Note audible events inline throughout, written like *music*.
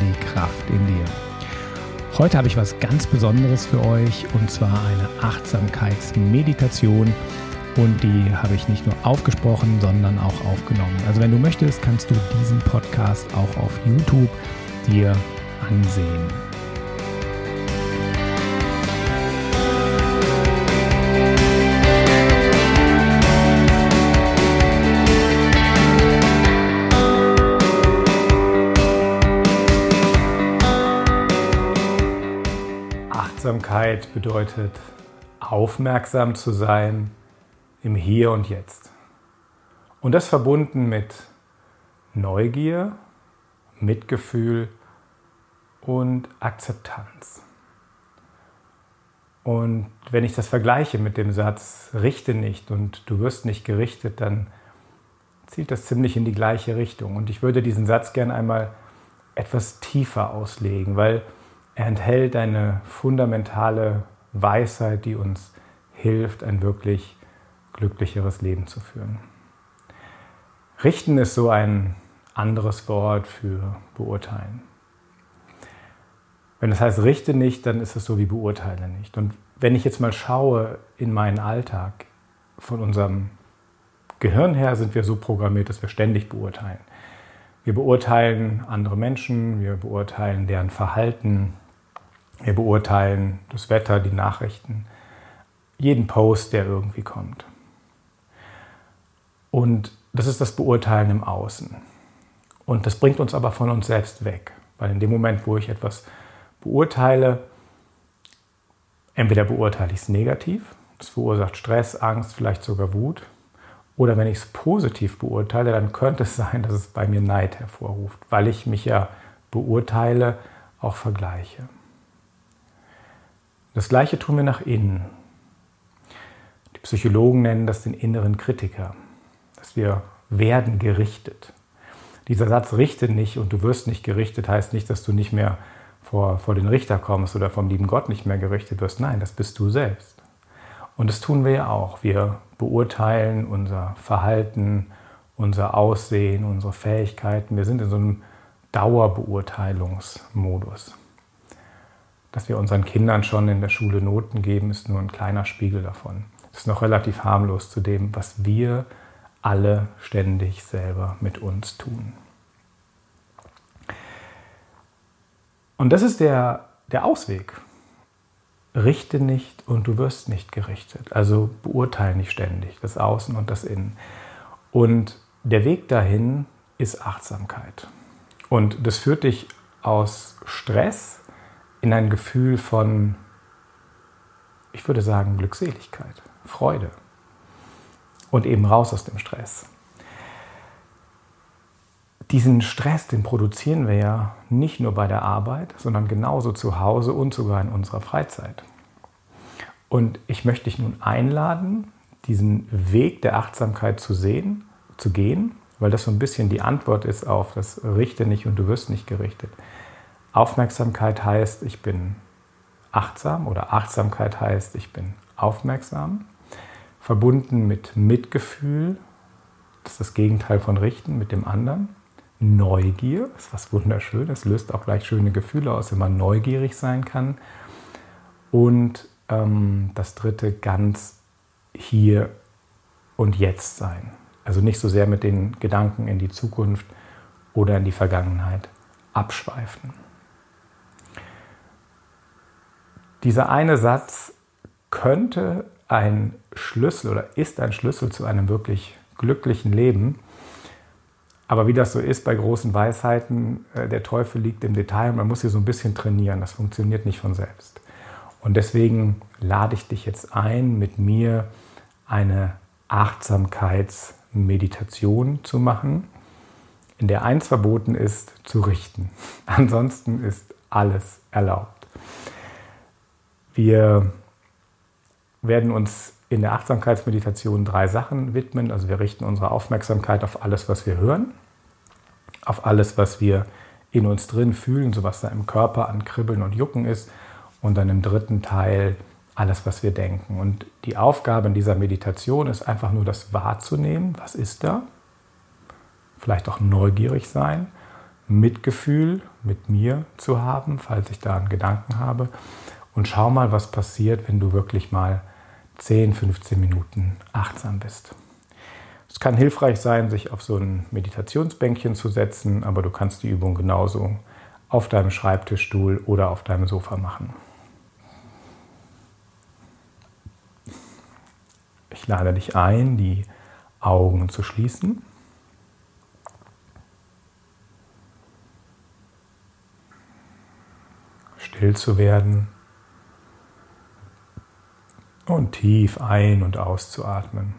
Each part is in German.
die Kraft in dir. Heute habe ich was ganz Besonderes für euch und zwar eine Achtsamkeitsmeditation und die habe ich nicht nur aufgesprochen, sondern auch aufgenommen. Also wenn du möchtest, kannst du diesen Podcast auch auf YouTube dir ansehen. Achtsamkeit bedeutet aufmerksam zu sein im Hier und Jetzt. Und das verbunden mit Neugier, Mitgefühl und Akzeptanz. Und wenn ich das vergleiche mit dem Satz, richte nicht und du wirst nicht gerichtet, dann zielt das ziemlich in die gleiche Richtung. Und ich würde diesen Satz gerne einmal etwas tiefer auslegen, weil er enthält eine fundamentale Weisheit, die uns hilft, ein wirklich glücklicheres Leben zu führen. Richten ist so ein anderes Wort für beurteilen. Wenn es heißt, richte nicht, dann ist es so wie beurteile nicht. Und wenn ich jetzt mal schaue in meinen Alltag, von unserem Gehirn her sind wir so programmiert, dass wir ständig beurteilen. Wir beurteilen andere Menschen, wir beurteilen deren Verhalten, wir beurteilen das Wetter, die Nachrichten, jeden Post, der irgendwie kommt. Und das ist das Beurteilen im Außen. Und das bringt uns aber von uns selbst weg, weil in dem Moment, wo ich etwas beurteile, entweder beurteile ich es negativ, das verursacht Stress, Angst, vielleicht sogar Wut, oder wenn ich es positiv beurteile, dann könnte es sein, dass es bei mir Neid hervorruft, weil ich mich ja beurteile, auch vergleiche. Das gleiche tun wir nach innen. Die Psychologen nennen das den inneren Kritiker, dass wir werden gerichtet. Dieser Satz richte nicht und du wirst nicht gerichtet heißt nicht, dass du nicht mehr vor, vor den Richter kommst oder vom lieben Gott nicht mehr gerichtet wirst. Nein, das bist du selbst. Und das tun wir ja auch. Wir beurteilen unser Verhalten, unser Aussehen, unsere Fähigkeiten. Wir sind in so einem Dauerbeurteilungsmodus. Dass wir unseren Kindern schon in der Schule Noten geben, ist nur ein kleiner Spiegel davon. Das ist noch relativ harmlos zu dem, was wir alle ständig selber mit uns tun. Und das ist der, der Ausweg. Richte nicht und du wirst nicht gerichtet. Also beurteile nicht ständig das Außen und das Innen. Und der Weg dahin ist Achtsamkeit. Und das führt dich aus Stress in ein Gefühl von, ich würde sagen, Glückseligkeit, Freude und eben raus aus dem Stress. Diesen Stress, den produzieren wir ja nicht nur bei der Arbeit, sondern genauso zu Hause und sogar in unserer Freizeit. Und ich möchte dich nun einladen, diesen Weg der Achtsamkeit zu sehen, zu gehen, weil das so ein bisschen die Antwort ist auf das Richte nicht und du wirst nicht gerichtet. Aufmerksamkeit heißt, ich bin achtsam oder Achtsamkeit heißt, ich bin aufmerksam. Verbunden mit Mitgefühl, das ist das Gegenteil von Richten mit dem anderen. Neugier, ist was Wunderschönes, löst auch gleich schöne Gefühle aus, wenn man neugierig sein kann. Und ähm, das dritte, ganz hier und jetzt sein. Also nicht so sehr mit den Gedanken in die Zukunft oder in die Vergangenheit abschweifen. Dieser eine Satz könnte ein Schlüssel oder ist ein Schlüssel zu einem wirklich glücklichen Leben. Aber wie das so ist bei großen Weisheiten, äh, der Teufel liegt im Detail und man muss hier so ein bisschen trainieren. Das funktioniert nicht von selbst. Und deswegen lade ich dich jetzt ein, mit mir eine Achtsamkeitsmeditation zu machen, in der eins verboten ist, zu richten. *laughs* Ansonsten ist alles erlaubt. Wir werden uns in der Achtsamkeitsmeditation drei Sachen widmen. Also wir richten unsere Aufmerksamkeit auf alles, was wir hören, auf alles, was wir in uns drin fühlen, so was da im Körper an Kribbeln und Jucken ist. Und dann im dritten Teil alles, was wir denken. Und die Aufgabe in dieser Meditation ist einfach nur das wahrzunehmen, was ist da, vielleicht auch neugierig sein, Mitgefühl mit mir zu haben, falls ich da einen Gedanken habe. Und schau mal, was passiert, wenn du wirklich mal 10, 15 Minuten achtsam bist. Es kann hilfreich sein, sich auf so ein Meditationsbänkchen zu setzen, aber du kannst die Übung genauso auf deinem Schreibtischstuhl oder auf deinem Sofa machen. Ich lade dich ein, die Augen zu schließen. Still zu werden und tief ein- und auszuatmen.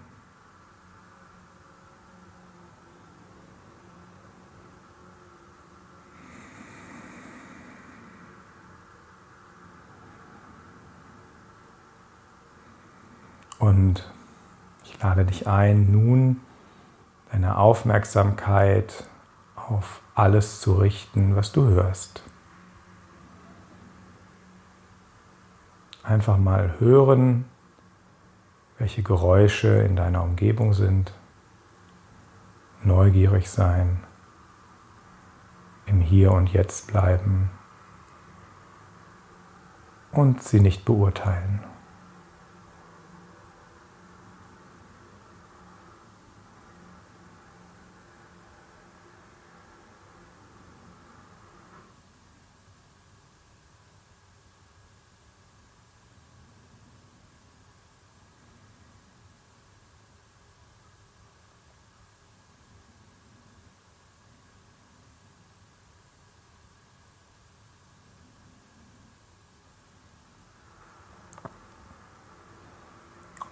Und ich lade dich ein, nun deine Aufmerksamkeit auf alles zu richten, was du hörst. Einfach mal hören, welche Geräusche in deiner Umgebung sind. Neugierig sein, im Hier und Jetzt bleiben und sie nicht beurteilen.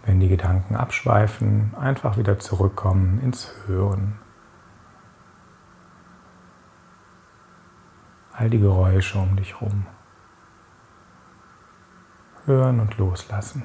Wenn die Gedanken abschweifen, einfach wieder zurückkommen ins Hören. All die Geräusche um dich herum. Hören und loslassen.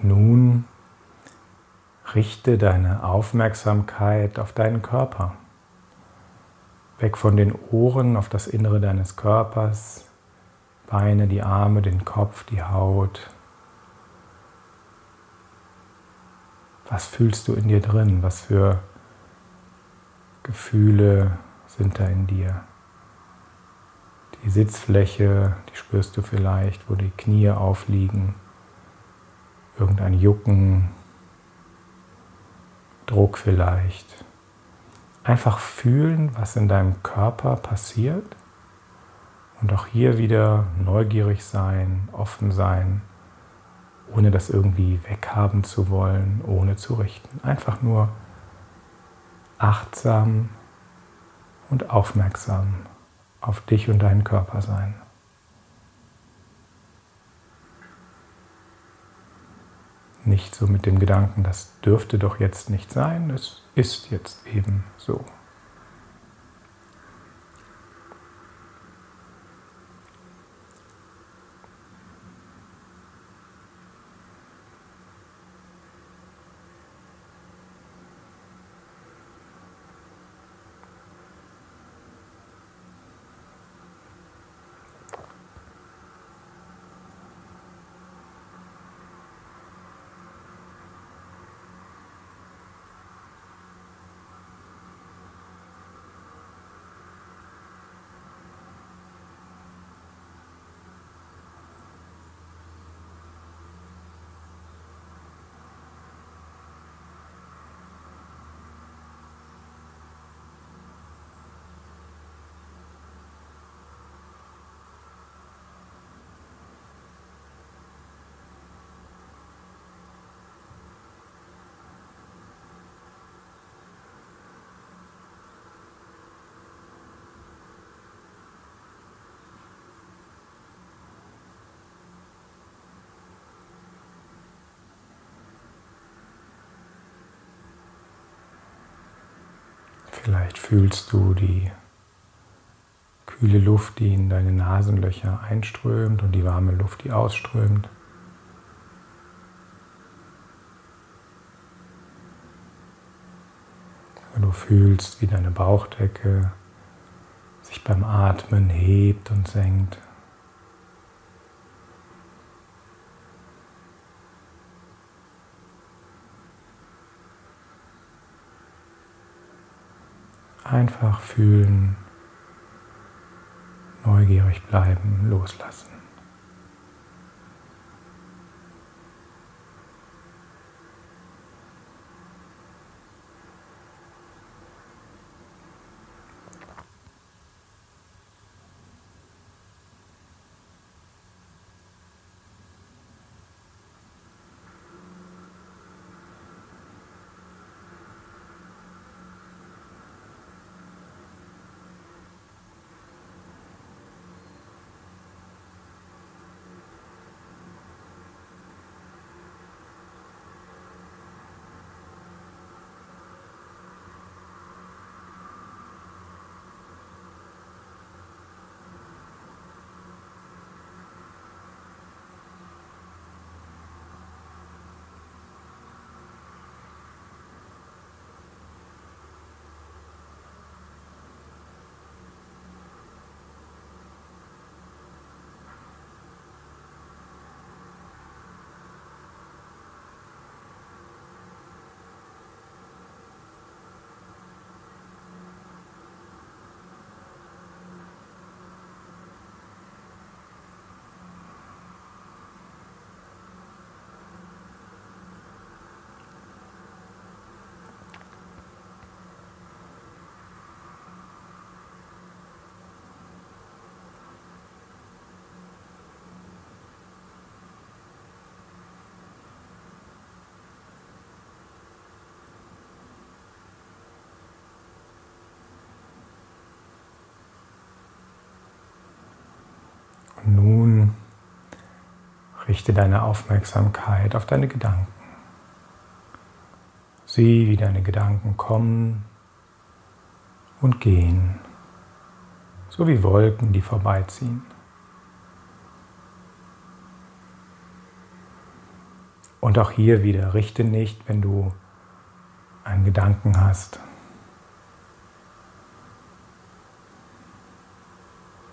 Nun richte deine Aufmerksamkeit auf deinen Körper. Weg von den Ohren auf das Innere deines Körpers, Beine, die Arme, den Kopf, die Haut. Was fühlst du in dir drin? Was für Gefühle sind da in dir? Die Sitzfläche, die spürst du vielleicht, wo die Knie aufliegen irgendein Jucken, Druck vielleicht. Einfach fühlen, was in deinem Körper passiert und auch hier wieder neugierig sein, offen sein, ohne das irgendwie weghaben zu wollen, ohne zu richten. Einfach nur achtsam und aufmerksam auf dich und deinen Körper sein. Nicht so mit dem Gedanken, das dürfte doch jetzt nicht sein, es ist jetzt eben so. Vielleicht fühlst du die kühle Luft, die in deine Nasenlöcher einströmt und die warme Luft, die ausströmt. Du fühlst, wie deine Bauchdecke sich beim Atmen hebt und senkt. Einfach fühlen, neugierig bleiben, loslassen. Nun richte deine Aufmerksamkeit auf deine Gedanken. Sieh, wie deine Gedanken kommen und gehen, so wie Wolken, die vorbeiziehen. Und auch hier wieder, richte nicht, wenn du einen Gedanken hast,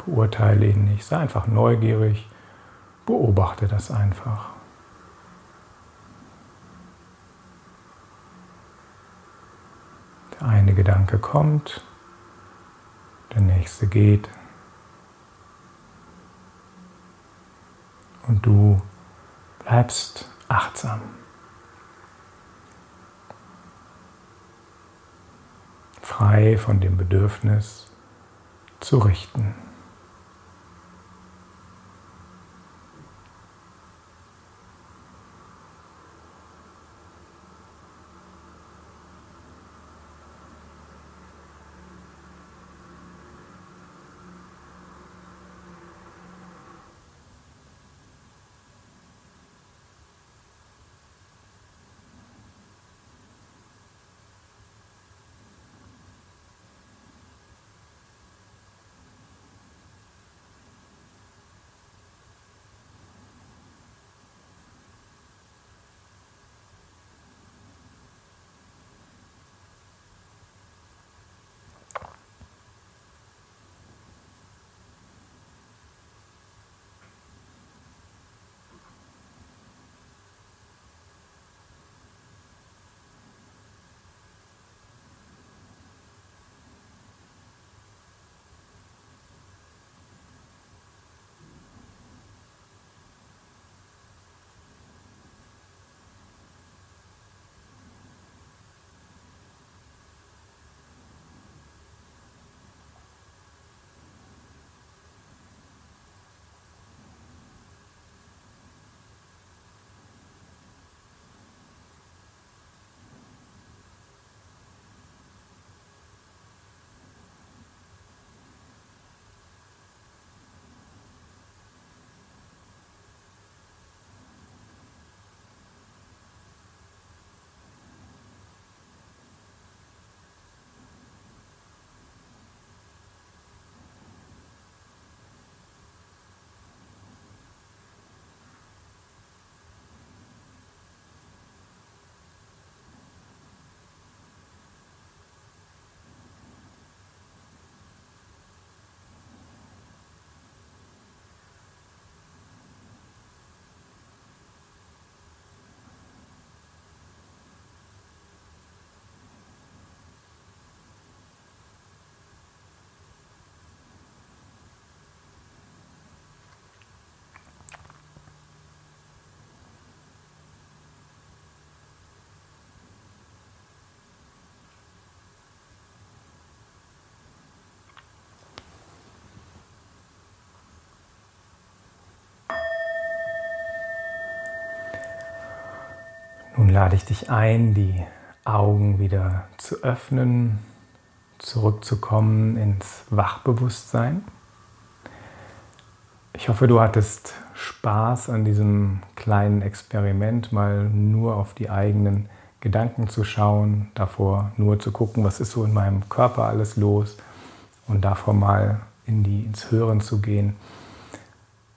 Beurteile ihn nicht. Sei einfach neugierig. Beobachte das einfach. Der eine Gedanke kommt, der nächste geht. Und du bleibst achtsam. Frei von dem Bedürfnis zu richten. Nun lade ich dich ein, die Augen wieder zu öffnen, zurückzukommen ins Wachbewusstsein. Ich hoffe, du hattest Spaß an diesem kleinen Experiment, mal nur auf die eigenen Gedanken zu schauen, davor nur zu gucken, was ist so in meinem Körper alles los und davor mal in die, ins Hören zu gehen.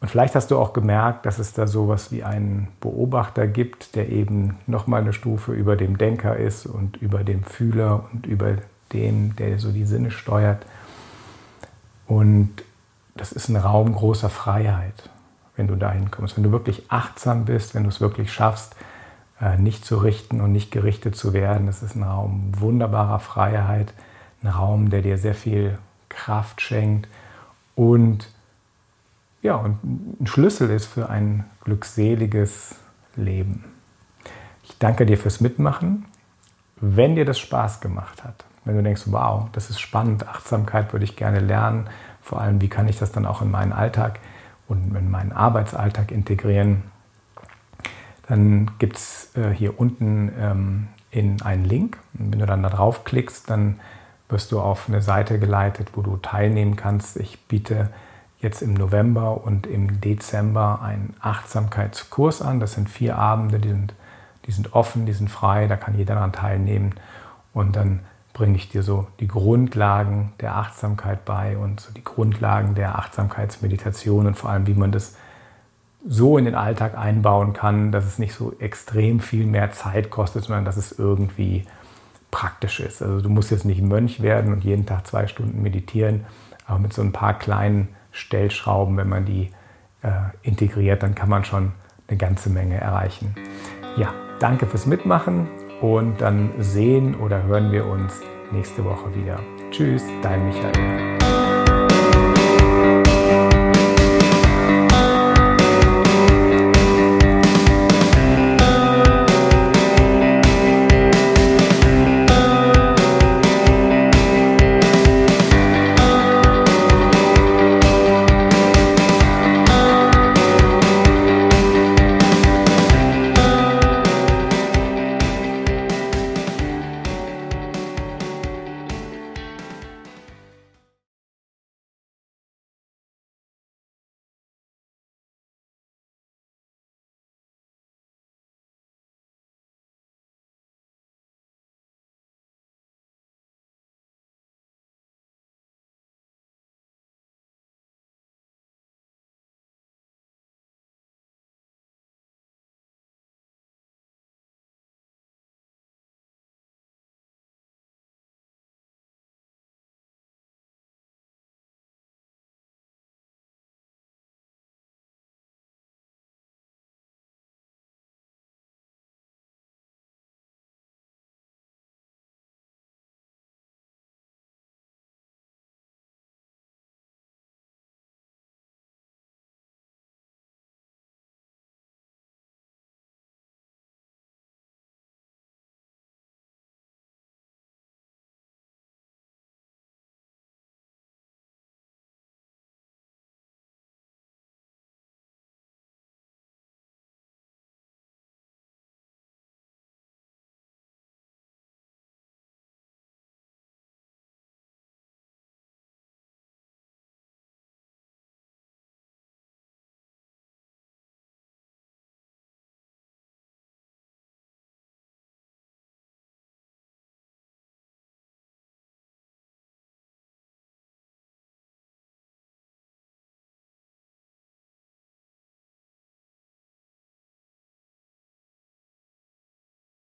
Und vielleicht hast du auch gemerkt, dass es da sowas wie einen Beobachter gibt, der eben nochmal eine Stufe über dem Denker ist und über dem Fühler und über dem, der so die Sinne steuert. Und das ist ein Raum großer Freiheit, wenn du dahin kommst. Wenn du wirklich achtsam bist, wenn du es wirklich schaffst, äh, nicht zu richten und nicht gerichtet zu werden. Das ist ein Raum wunderbarer Freiheit, ein Raum, der dir sehr viel Kraft schenkt und ja, und ein Schlüssel ist für ein glückseliges Leben. Ich danke dir fürs Mitmachen. Wenn dir das Spaß gemacht hat, wenn du denkst, wow, das ist spannend, Achtsamkeit würde ich gerne lernen, vor allem, wie kann ich das dann auch in meinen Alltag und in meinen Arbeitsalltag integrieren, dann gibt es äh, hier unten ähm, in einen Link. Und wenn du dann da draufklickst, dann wirst du auf eine Seite geleitet, wo du teilnehmen kannst. Ich biete jetzt im November und im Dezember einen Achtsamkeitskurs an. Das sind vier Abende, die sind, die sind offen, die sind frei, da kann jeder daran teilnehmen. Und dann bringe ich dir so die Grundlagen der Achtsamkeit bei und so die Grundlagen der Achtsamkeitsmeditation und vor allem, wie man das so in den Alltag einbauen kann, dass es nicht so extrem viel mehr Zeit kostet, sondern dass es irgendwie praktisch ist. Also du musst jetzt nicht Mönch werden und jeden Tag zwei Stunden meditieren, aber mit so ein paar kleinen Stellschrauben, wenn man die äh, integriert, dann kann man schon eine ganze Menge erreichen. Ja, danke fürs Mitmachen und dann sehen oder hören wir uns nächste Woche wieder. Tschüss, dein Michael.